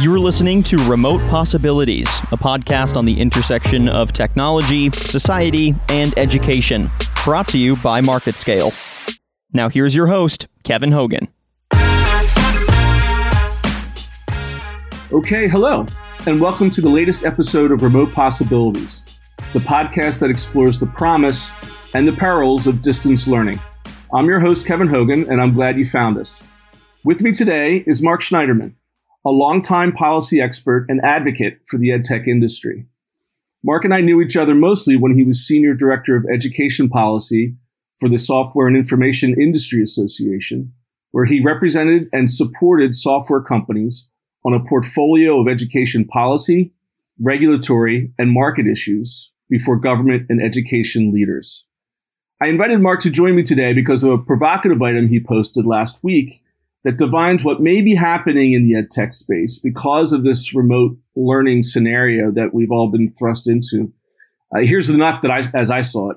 You're listening to Remote Possibilities, a podcast on the intersection of technology, society, and education, brought to you by MarketScale. Now, here's your host, Kevin Hogan. Okay, hello, and welcome to the latest episode of Remote Possibilities, the podcast that explores the promise and the perils of distance learning. I'm your host, Kevin Hogan, and I'm glad you found us. With me today is Mark Schneiderman, a longtime policy expert and advocate for the edtech industry. Mark and I knew each other mostly when he was Senior Director of Education Policy for the Software and Information Industry Association, where he represented and supported software companies on a portfolio of education policy, regulatory, and market issues before government and education leaders. I invited Mark to join me today because of a provocative item he posted last week that divines what may be happening in the ed tech space because of this remote learning scenario that we've all been thrust into. Uh, here's the nut that I, as I saw it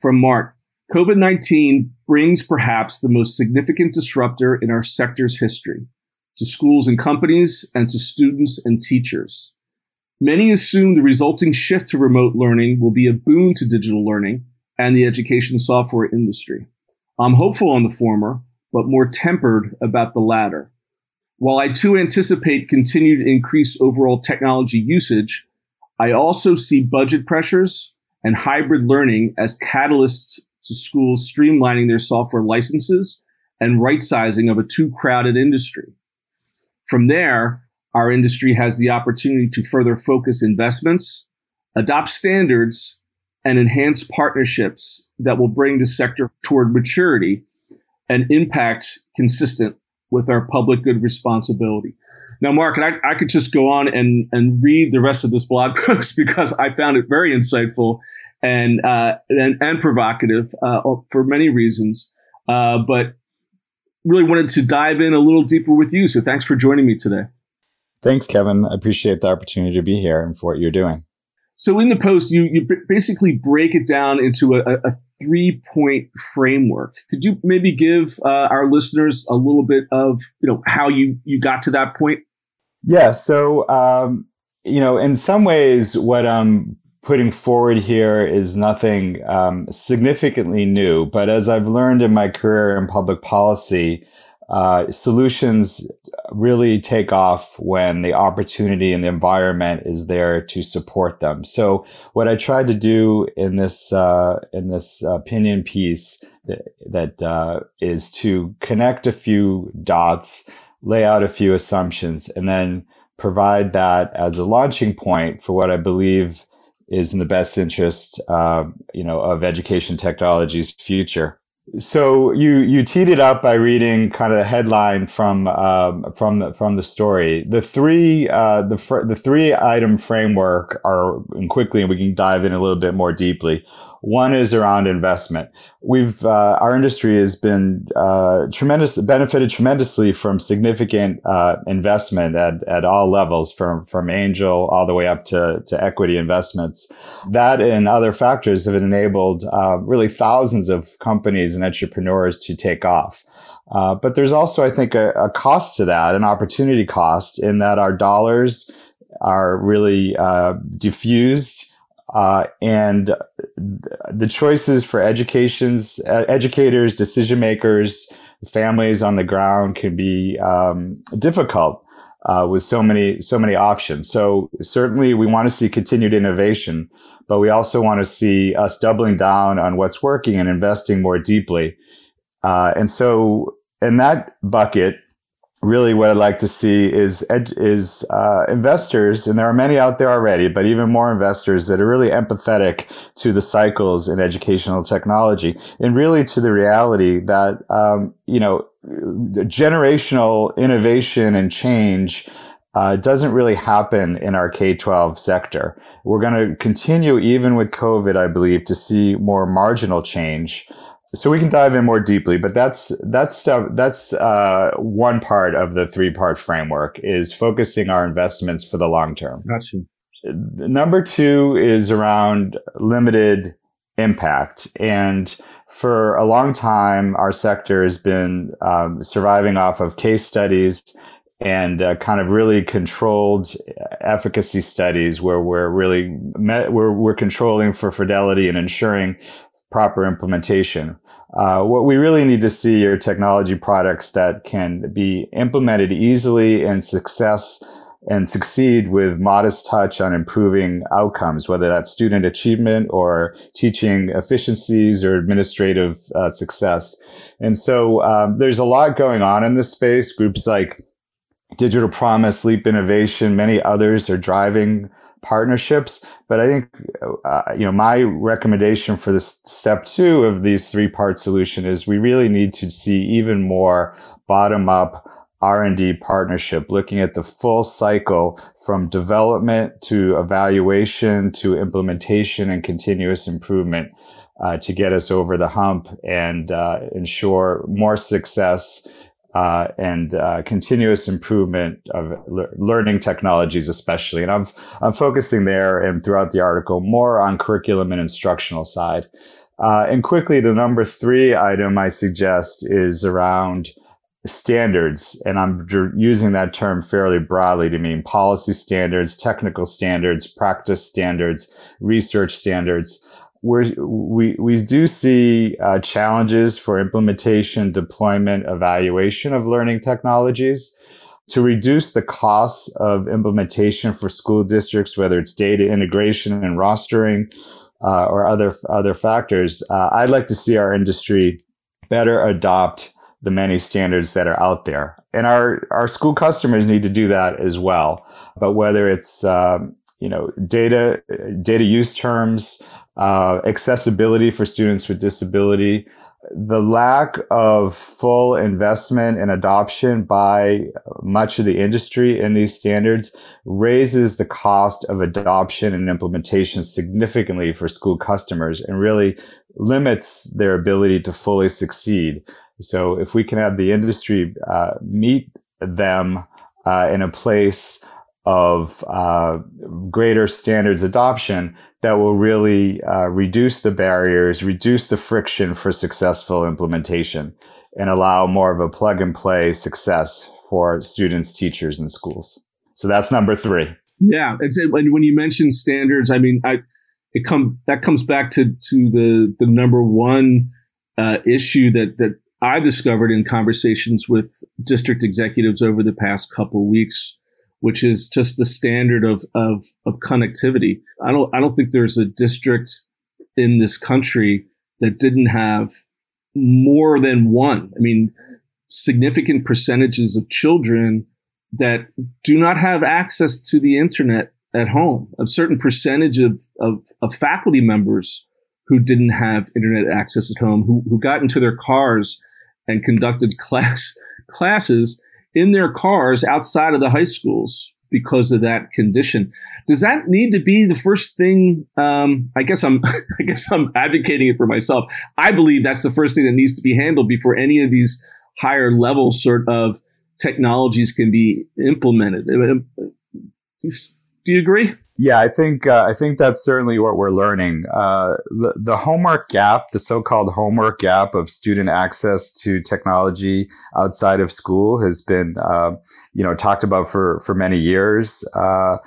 from Mark. COVID-19 brings perhaps the most significant disruptor in our sector's history to schools and companies and to students and teachers. Many assume the resulting shift to remote learning will be a boon to digital learning and the education software industry. I'm hopeful on the former, but more tempered about the latter. While I too anticipate continued increased overall technology usage, I also see budget pressures and hybrid learning as catalysts to schools streamlining their software licenses and right sizing of a too crowded industry. From there, our industry has the opportunity to further focus investments, adopt standards, and enhance partnerships that will bring the sector toward maturity and impact consistent with our public good responsibility. Now, Mark, I, I could just go on and, and read the rest of this blog post because I found it very insightful and uh, and, and, provocative uh, for many reasons. Uh, but really wanted to dive in a little deeper with you. So thanks for joining me today. Thanks, Kevin. I appreciate the opportunity to be here and for what you're doing. So in the post, you you basically break it down into a, a three point framework. Could you maybe give uh, our listeners a little bit of you know how you you got to that point? Yeah. So um, you know, in some ways, what I'm putting forward here is nothing um, significantly new, but as I've learned in my career in public policy, uh, solutions really take off when the opportunity and the environment is there to support them. So what I tried to do in this uh, in this opinion piece that, that uh, is to connect a few dots, lay out a few assumptions, and then provide that as a launching point for what I believe is in the best interest, uh, you know, of education technology's future. So you you teed it up by reading kind of the headline from um, from the from the story. The three uh, the fr- the three item framework are and quickly, and we can dive in a little bit more deeply. One is around investment. We've uh, our industry has been uh, tremendous benefited tremendously from significant uh, investment at, at all levels, from from angel all the way up to to equity investments. That and other factors have enabled uh, really thousands of companies and entrepreneurs to take off. Uh, but there's also, I think, a, a, cost to that, an opportunity cost, in that our dollars are really uh, diffused uh, and the choices for educations, educators, decision makers, families on the ground can be um, difficult uh, with so many so many options. So certainly we want to see continued innovation, but we also want to see us doubling down on what's working and investing more deeply. Uh, and so in that bucket, really what I'd like to see is is uh, investors, and there are many out there already, but even more investors that are really empathetic to the cycles in educational technology, and really to the reality that um, you know generational innovation and change. Uh, doesn't really happen in our K 12 sector. We're going to continue, even with COVID, I believe, to see more marginal change so we can dive in more deeply but that's that's stuff that's uh, one part of the three part framework is focusing our investments for the long term. Gotcha. Number two is around limited impact. And for a long time our sector has been um, surviving off of case studies and uh, kind of really controlled efficacy studies where we're really met, we're, we're controlling for fidelity and ensuring proper implementation. Uh, what we really need to see are technology products that can be implemented easily and success and succeed with modest touch on improving outcomes, whether that's student achievement or teaching efficiencies or administrative uh, success. And so um, there's a lot going on in this space. Groups like Digital Promise, Leap Innovation, many others are driving partnerships. But I think, uh, you know, my recommendation for this step two of these three part solution is we really need to see even more bottom up R&D partnership, looking at the full cycle from development to evaluation to implementation and continuous improvement uh, to get us over the hump and uh, ensure more success uh, and uh, continuous improvement of le- learning technologies, especially. And I'm I'm focusing there and throughout the article more on curriculum and instructional side. Uh, and quickly, the number three item I suggest is around standards, and I'm using that term fairly broadly to mean policy standards, technical standards, practice standards, research standards. We're, we we do see uh, challenges for implementation, deployment, evaluation of learning technologies. To reduce the costs of implementation for school districts, whether it's data integration and rostering uh, or other other factors, uh, I'd like to see our industry better adopt the many standards that are out there. And our, our school customers need to do that as well. But whether it's, um, you know, data, data use terms, uh, accessibility for students with disability, the lack of full investment and adoption by much of the industry in these standards raises the cost of adoption and implementation significantly for school customers and really limits their ability to fully succeed. So if we can have the industry uh, meet them uh, in a place of uh, greater standards adoption, that will really uh, reduce the barriers, reduce the friction for successful implementation, and allow more of a plug and play success for students, teachers, and schools. So that's number three. Yeah, and when you mention standards, I mean, I it come that comes back to to the the number one uh, issue that that I discovered in conversations with district executives over the past couple weeks, which is just the standard of, of, of connectivity. I don't, I don't think there's a district in this country that didn't have more than one. I mean, significant percentages of children that do not have access to the internet at home. A certain percentage of, of, of faculty members who didn't have internet access at home, who, who got into their cars and conducted class classes in their cars outside of the high schools because of that condition. Does that need to be the first thing? Um, I guess I'm, I guess I'm advocating it for myself. I believe that's the first thing that needs to be handled before any of these higher level sort of technologies can be implemented. Do you, do you agree? Yeah, I think uh, I think that's certainly what we're learning. Uh, the the homework gap, the so-called homework gap of student access to technology outside of school, has been uh, you know talked about for for many years. Uh,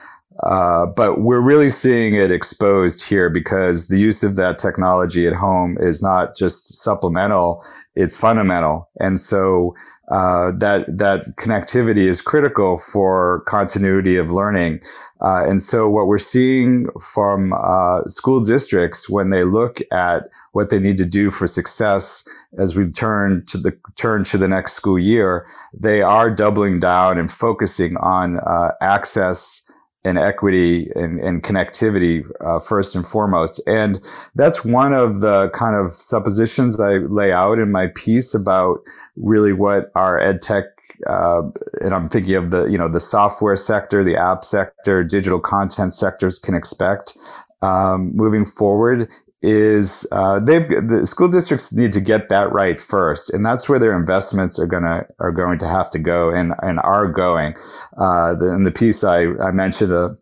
uh, but we're really seeing it exposed here because the use of that technology at home is not just supplemental; it's fundamental. And so uh, that that connectivity is critical for continuity of learning. Uh, and so, what we're seeing from uh, school districts when they look at what they need to do for success as we turn to the turn to the next school year, they are doubling down and focusing on uh, access and equity and, and connectivity uh, first and foremost. And that's one of the kind of suppositions I lay out in my piece about really what our ed tech uh, and I'm thinking of the you know the software sector, the app sector, digital content sectors can expect um, moving forward is uh, they've the school districts need to get that right first, and that's where their investments are gonna are going to have to go and and are going. Uh, the, in the piece I I mentioned a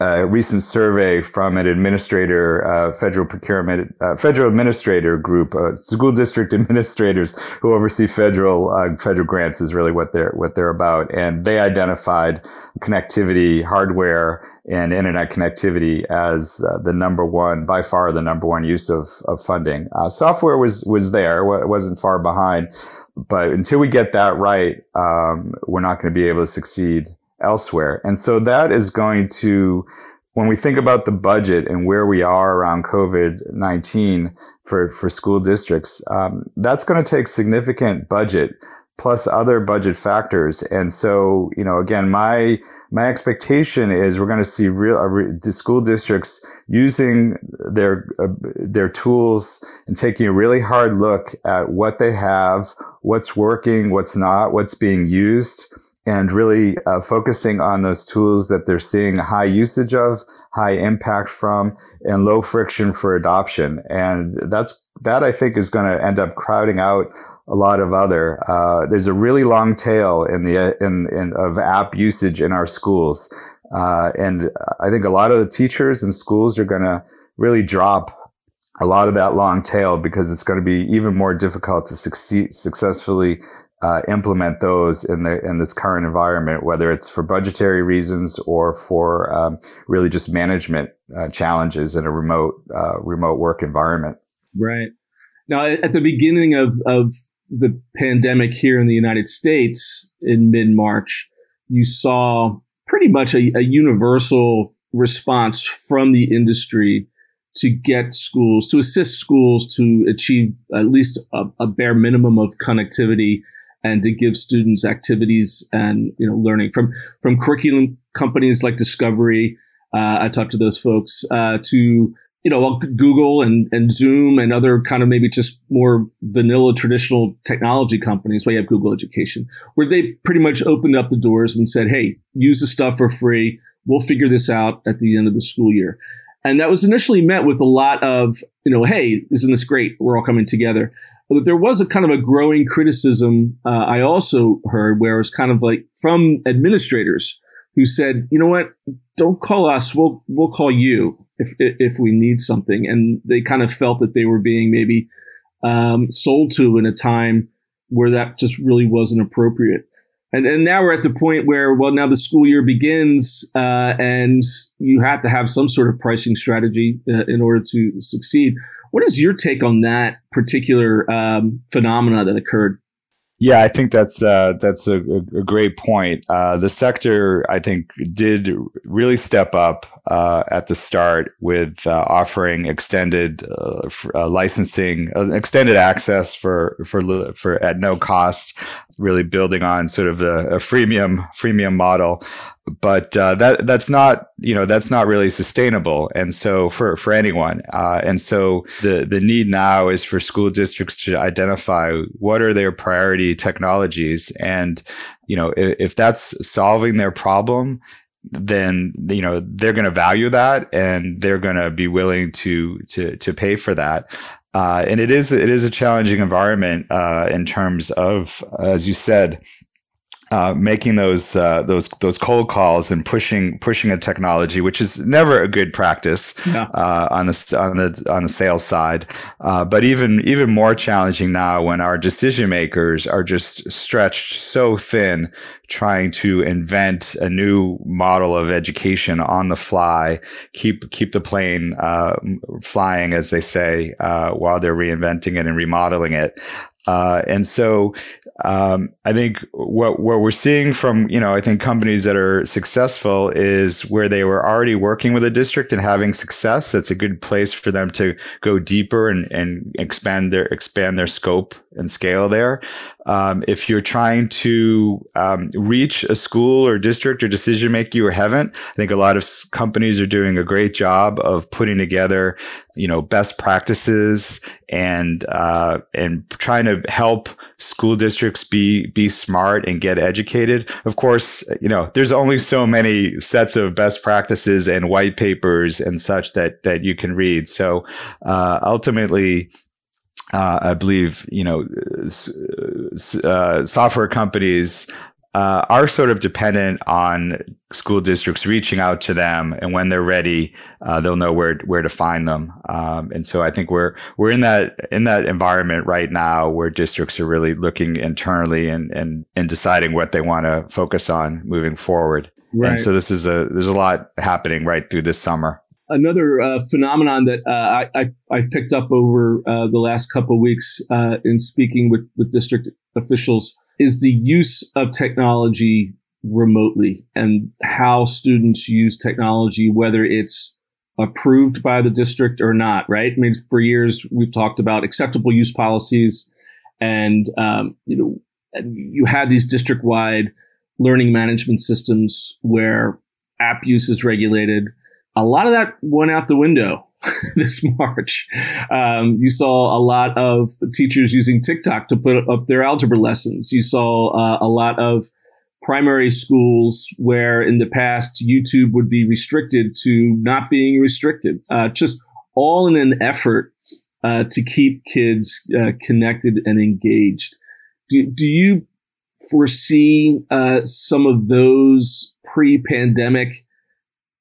a recent survey from an administrator, uh, federal procurement, uh, federal administrator group, uh, school district administrators who oversee federal uh, federal grants is really what they're what they're about, and they identified connectivity, hardware, and internet connectivity as uh, the number one, by far the number one use of of funding. Uh, software was was there, it wasn't far behind, but until we get that right, um, we're not going to be able to succeed elsewhere. And so that is going to, when we think about the budget and where we are around COVID 19 for, for school districts, um, that's going to take significant budget plus other budget factors. And so, you know, again, my, my expectation is we're going to see real uh, school districts using their, uh, their tools and taking a really hard look at what they have, what's working, what's not, what's being used and really uh, focusing on those tools that they're seeing high usage of, high impact from, and low friction for adoption. And that's that I think is going to end up crowding out a lot of other. Uh, there's a really long tail in the in, in of app usage in our schools, uh, and I think a lot of the teachers and schools are going to really drop a lot of that long tail because it's going to be even more difficult to succeed successfully uh, implement those in the in this current environment, whether it's for budgetary reasons or for um, really just management uh, challenges in a remote uh, remote work environment. Right now, at the beginning of of the pandemic here in the United States in mid March, you saw pretty much a, a universal response from the industry to get schools to assist schools to achieve at least a, a bare minimum of connectivity and to give students activities and you know learning from from curriculum companies like Discovery. Uh, I talked to those folks uh, to you know Google and and Zoom and other kind of maybe just more vanilla traditional technology companies. We have Google Education, where they pretty much opened up the doors and said, "Hey, use the stuff for free. We'll figure this out at the end of the school year." And that was initially met with a lot of, you know, hey, isn't this great? We're all coming together. There was a kind of a growing criticism uh, I also heard where it was kind of like from administrators who said, you know what, don't call us, we'll we'll call you if if we need something, and they kind of felt that they were being maybe um, sold to in a time where that just really wasn't appropriate. And, and now we're at the point where, well, now the school year begins, uh, and you have to have some sort of pricing strategy uh, in order to succeed. What is your take on that particular um, phenomena that occurred? Yeah, I think that's uh, that's a, a, great point. Uh, the sector, I think, did really step up uh, at the start with uh, offering extended uh, uh, licensing, extended access for for for at no cost. Really building on sort of the a freemium freemium model, but that that's not you know that's not really sustainable, and so for for anyone, and so the the need now is for school districts to identify what are their priority technologies, and you know if, if that's solving their problem then you know they're going to value that and they're going to be willing to to to pay for that. Uh, and it is it is a challenging environment uh, in terms of as you said uh, making those uh, those those cold calls and pushing pushing a technology, which is never a good practice yeah. uh, on the on the on the sales side. Uh, but even even more challenging now when our decision makers are just stretched so thin, trying to invent a new model of education on the fly, keep keep the plane uh, flying, as they say, uh, while they're reinventing it and remodeling it. Uh, and so um, I think what what we're seeing from you know I think companies that are successful is where they were already working with a district and having success. That's a good place for them to go deeper and, and expand their expand their scope and scale there. Um, if you're trying to um, reach a school or district or decision maker you haven't, I think a lot of companies are doing a great job of putting together, you know, best practices and uh, and trying to help school districts be be smart and get educated. Of course, you know, there's only so many sets of best practices and white papers and such that that you can read. So uh, ultimately, uh, I believe you know uh, software companies uh, are sort of dependent on school districts reaching out to them, and when they're ready, uh, they'll know where where to find them. Um, and so I think we're we're in that in that environment right now where districts are really looking internally and and and deciding what they want to focus on moving forward. Right. And so this is a there's a lot happening right through this summer. Another uh, phenomenon that uh, I, I have picked up over uh, the last couple of weeks uh, in speaking with with district officials is the use of technology remotely and how students use technology, whether it's approved by the district or not, right? I mean, for years we've talked about acceptable use policies, and um, you know, you had these district-wide learning management systems where app use is regulated. A lot of that went out the window this March. Um, you saw a lot of teachers using TikTok to put up their algebra lessons. You saw uh, a lot of primary schools where in the past YouTube would be restricted to not being restricted, uh, just all in an effort uh, to keep kids uh, connected and engaged. Do, do you foresee uh, some of those pre pandemic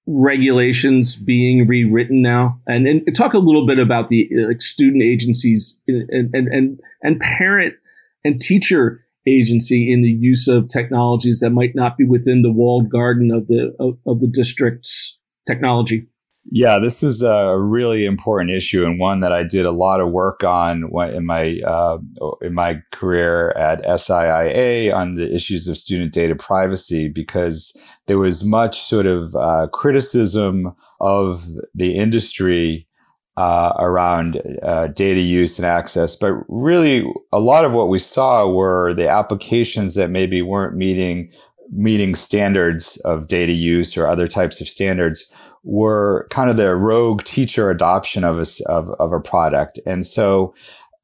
regulations being rewritten now? And, and talk a little bit about the like student agencies uh, and, and and and parent and teacher agency in the use of technologies that might not be within the walled garden of the of, of the district's technology yeah, this is a really important issue and one that I did a lot of work on in my uh, in my career at SIIA on the issues of student data privacy because there was much sort of uh, criticism of the industry uh, around uh, data use and access. But really, a lot of what we saw were the applications that maybe weren't meeting meeting standards of data use or other types of standards were kind of the rogue teacher adoption of a, of, of a product. And so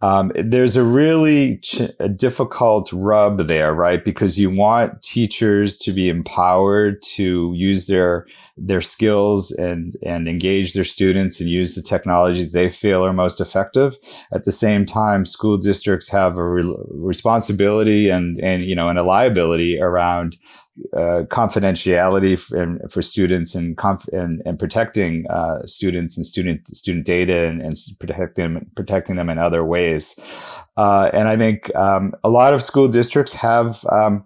um, there's a really ch- a difficult rub there, right? Because you want teachers to be empowered to use their their skills and and engage their students and use the technologies they feel are most effective. At the same time, school districts have a re- responsibility and and you know and a liability around uh, confidentiality for, for students and, conf- and, and protecting uh, students and student student data and, and protecting protecting them in other ways. Uh, and I think um, a lot of school districts have um,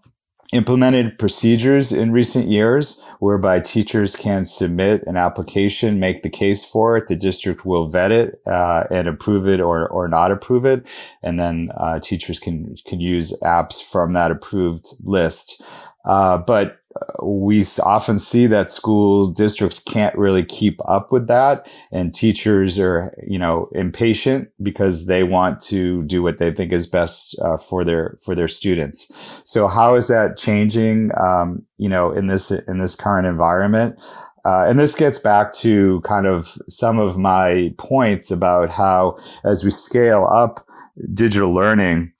implemented procedures in recent years whereby teachers can submit an application, make the case for it. The district will vet it uh, and approve it or, or not approve it. And then uh, teachers can, can use apps from that approved list. Uh, but we often see that school districts can't really keep up with that and teachers are you know impatient because they want to do what they think is best uh, for their for their students. So how is that changing um, you know in this in this current environment? Uh, and this gets back to kind of some of my points about how as we scale up digital learning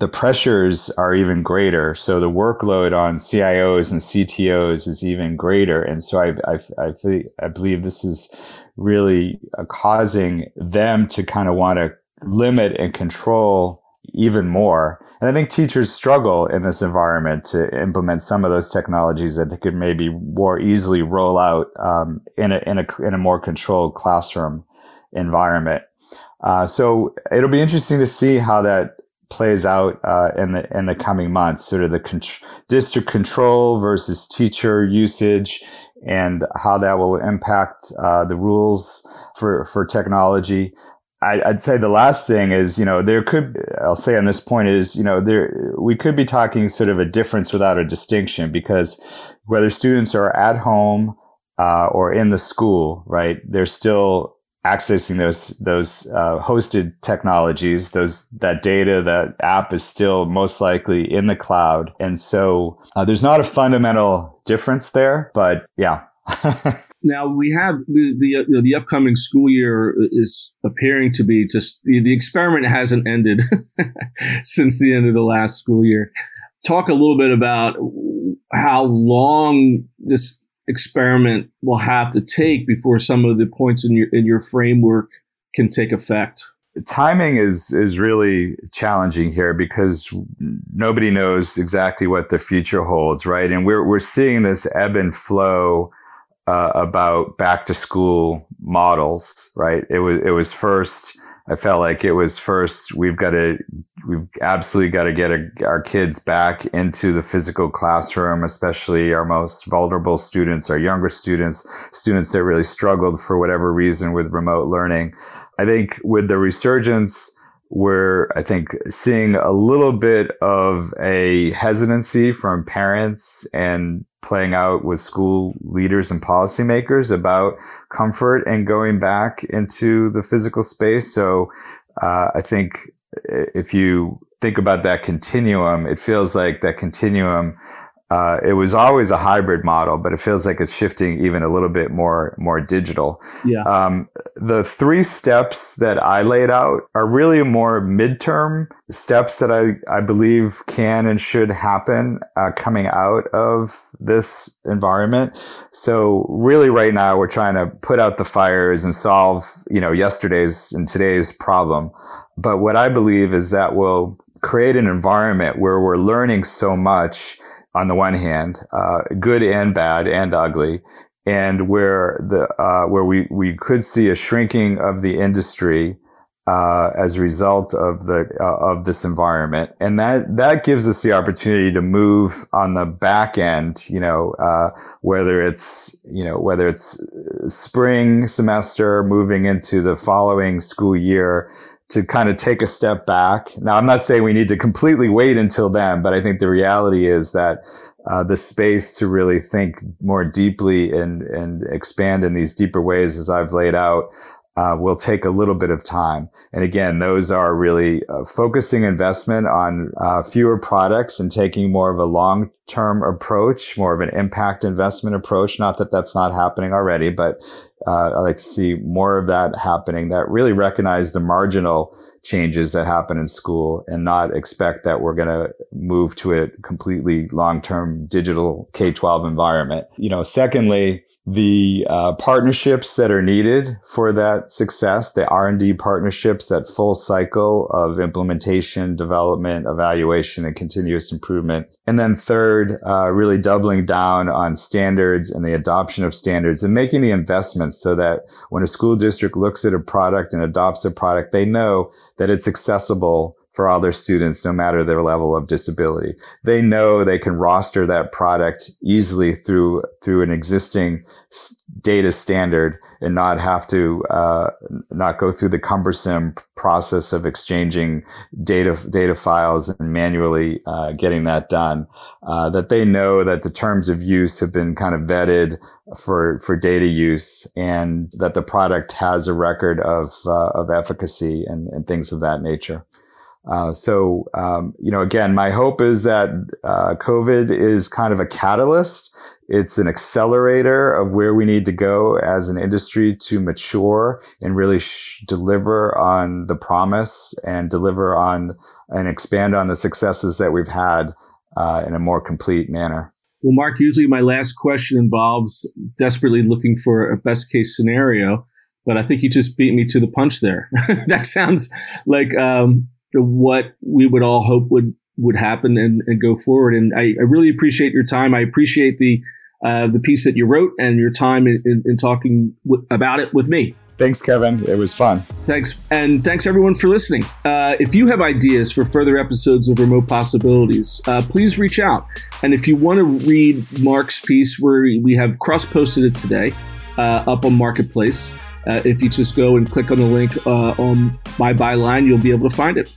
the pressures are even greater. So the workload on CIOs and CTOs is even greater. And so I, I, I, I believe this is really uh, causing them to kind of want to limit and control even more. And I think teachers struggle in this environment to implement some of those technologies that they could maybe more easily roll out um, in, a, in, a, in a more controlled classroom environment. Uh, so it'll be interesting to see how that plays out uh, in the in the coming months. Sort of the district control versus teacher usage, and how that will impact uh, the rules for for technology. I, I'd say the last thing is, you know, there could, I'll say on this point is, you know, there, we could be talking sort of a difference without a distinction because whether students are at home uh, or in the school, right, they're still accessing those those uh, hosted technologies those that data that app is still most likely in the cloud. And so uh, there's not a fundamental difference there but yeah. Now we have the the, uh, the upcoming school year is appearing to be just the, the experiment hasn't ended since the end of the last school year. Talk a little bit about how long this experiment will have to take before some of the points in your in your framework can take effect? timing is is really challenging here because nobody knows exactly what the future holds, right? And we're we're seeing this ebb and flow uh, about back to school models, right? It was it was first. I felt like it was first. We've got to, we've absolutely got to get a, our kids back into the physical classroom, especially our most vulnerable students, our younger students, students that really struggled for whatever reason with remote learning. I think with the resurgence, we're, I think, seeing a little bit of a hesitancy from parents and playing out with school leaders and policymakers about comfort and going back into the physical space. So uh, I think if you think about that continuum, it feels like that continuum uh, it was always a hybrid model, but it feels like it's shifting even a little bit more more digital. Yeah. Um, the three steps that I laid out are really more midterm steps that I I believe can and should happen uh, coming out of this environment. So really, right now we're trying to put out the fires and solve you know yesterday's and today's problem. But what I believe is that will create an environment where we're learning so much on the one hand, uh, good and bad and ugly, and where the uh, where we we could see a shrinking of the industry uh, as a result of the uh, of this environment, and that that gives us the opportunity to move on the back end. You know, uh, whether it's you know whether it's spring semester moving into the following school year to kind of take a step back. Now, I'm not saying we need to completely wait until then, but I think the reality is that uh, the space to really think more deeply and and expand in these deeper ways, as I've laid out, uh, will take a little bit of time. And again, those are really uh, focusing investment on uh, fewer products and taking more of a long term approach, more of an impact investment approach. Not that that's not happening already, but uh, I like to see more of that happening that really recognize the marginal changes that happen in school and not expect that we're going to move to a completely long term digital K 12 environment. You know, secondly, the uh, partnerships that are needed for that success, the R&D partnerships, that full cycle of implementation, development, evaluation, and continuous improvement. And then third, uh, really doubling down on standards and the adoption of standards and making the investments so that when a school district looks at a product and adopts a product, they know that it's accessible for all their students, no matter their level of disability. They know they can roster that product easily through through an existing data standard and not have to uh, not go through the cumbersome process of exchanging data data files and manually uh, getting that done. Uh, that they know that the terms of use have been kind of vetted for for data use, and that the product has a record of uh, of efficacy and, and things of that nature. Uh, so, um, you know, again, my hope is that uh, COVID is kind of a catalyst. It's an accelerator of where we need to go as an industry to mature and really sh- deliver on the promise and deliver on and expand on the successes that we've had uh, in a more complete manner. Well, Mark, usually my last question involves desperately looking for a best case scenario, but I think you just beat me to the punch there. that sounds like um, what we would all hope would would happen and, and go forward. And I, I, really appreciate your time. I appreciate the uh, the piece that you wrote and your time in, in, in talking w- about it with me. Thanks, Kevin. It was fun. Thanks. And thanks, everyone, for listening. Uh, if you have ideas for further episodes of Remote Possibilities, uh, please reach out. And if you want to read Mark's piece, where we have cross posted it today uh, up on Marketplace, uh, if you just go and click on the link uh, on my byline, you'll be able to find it.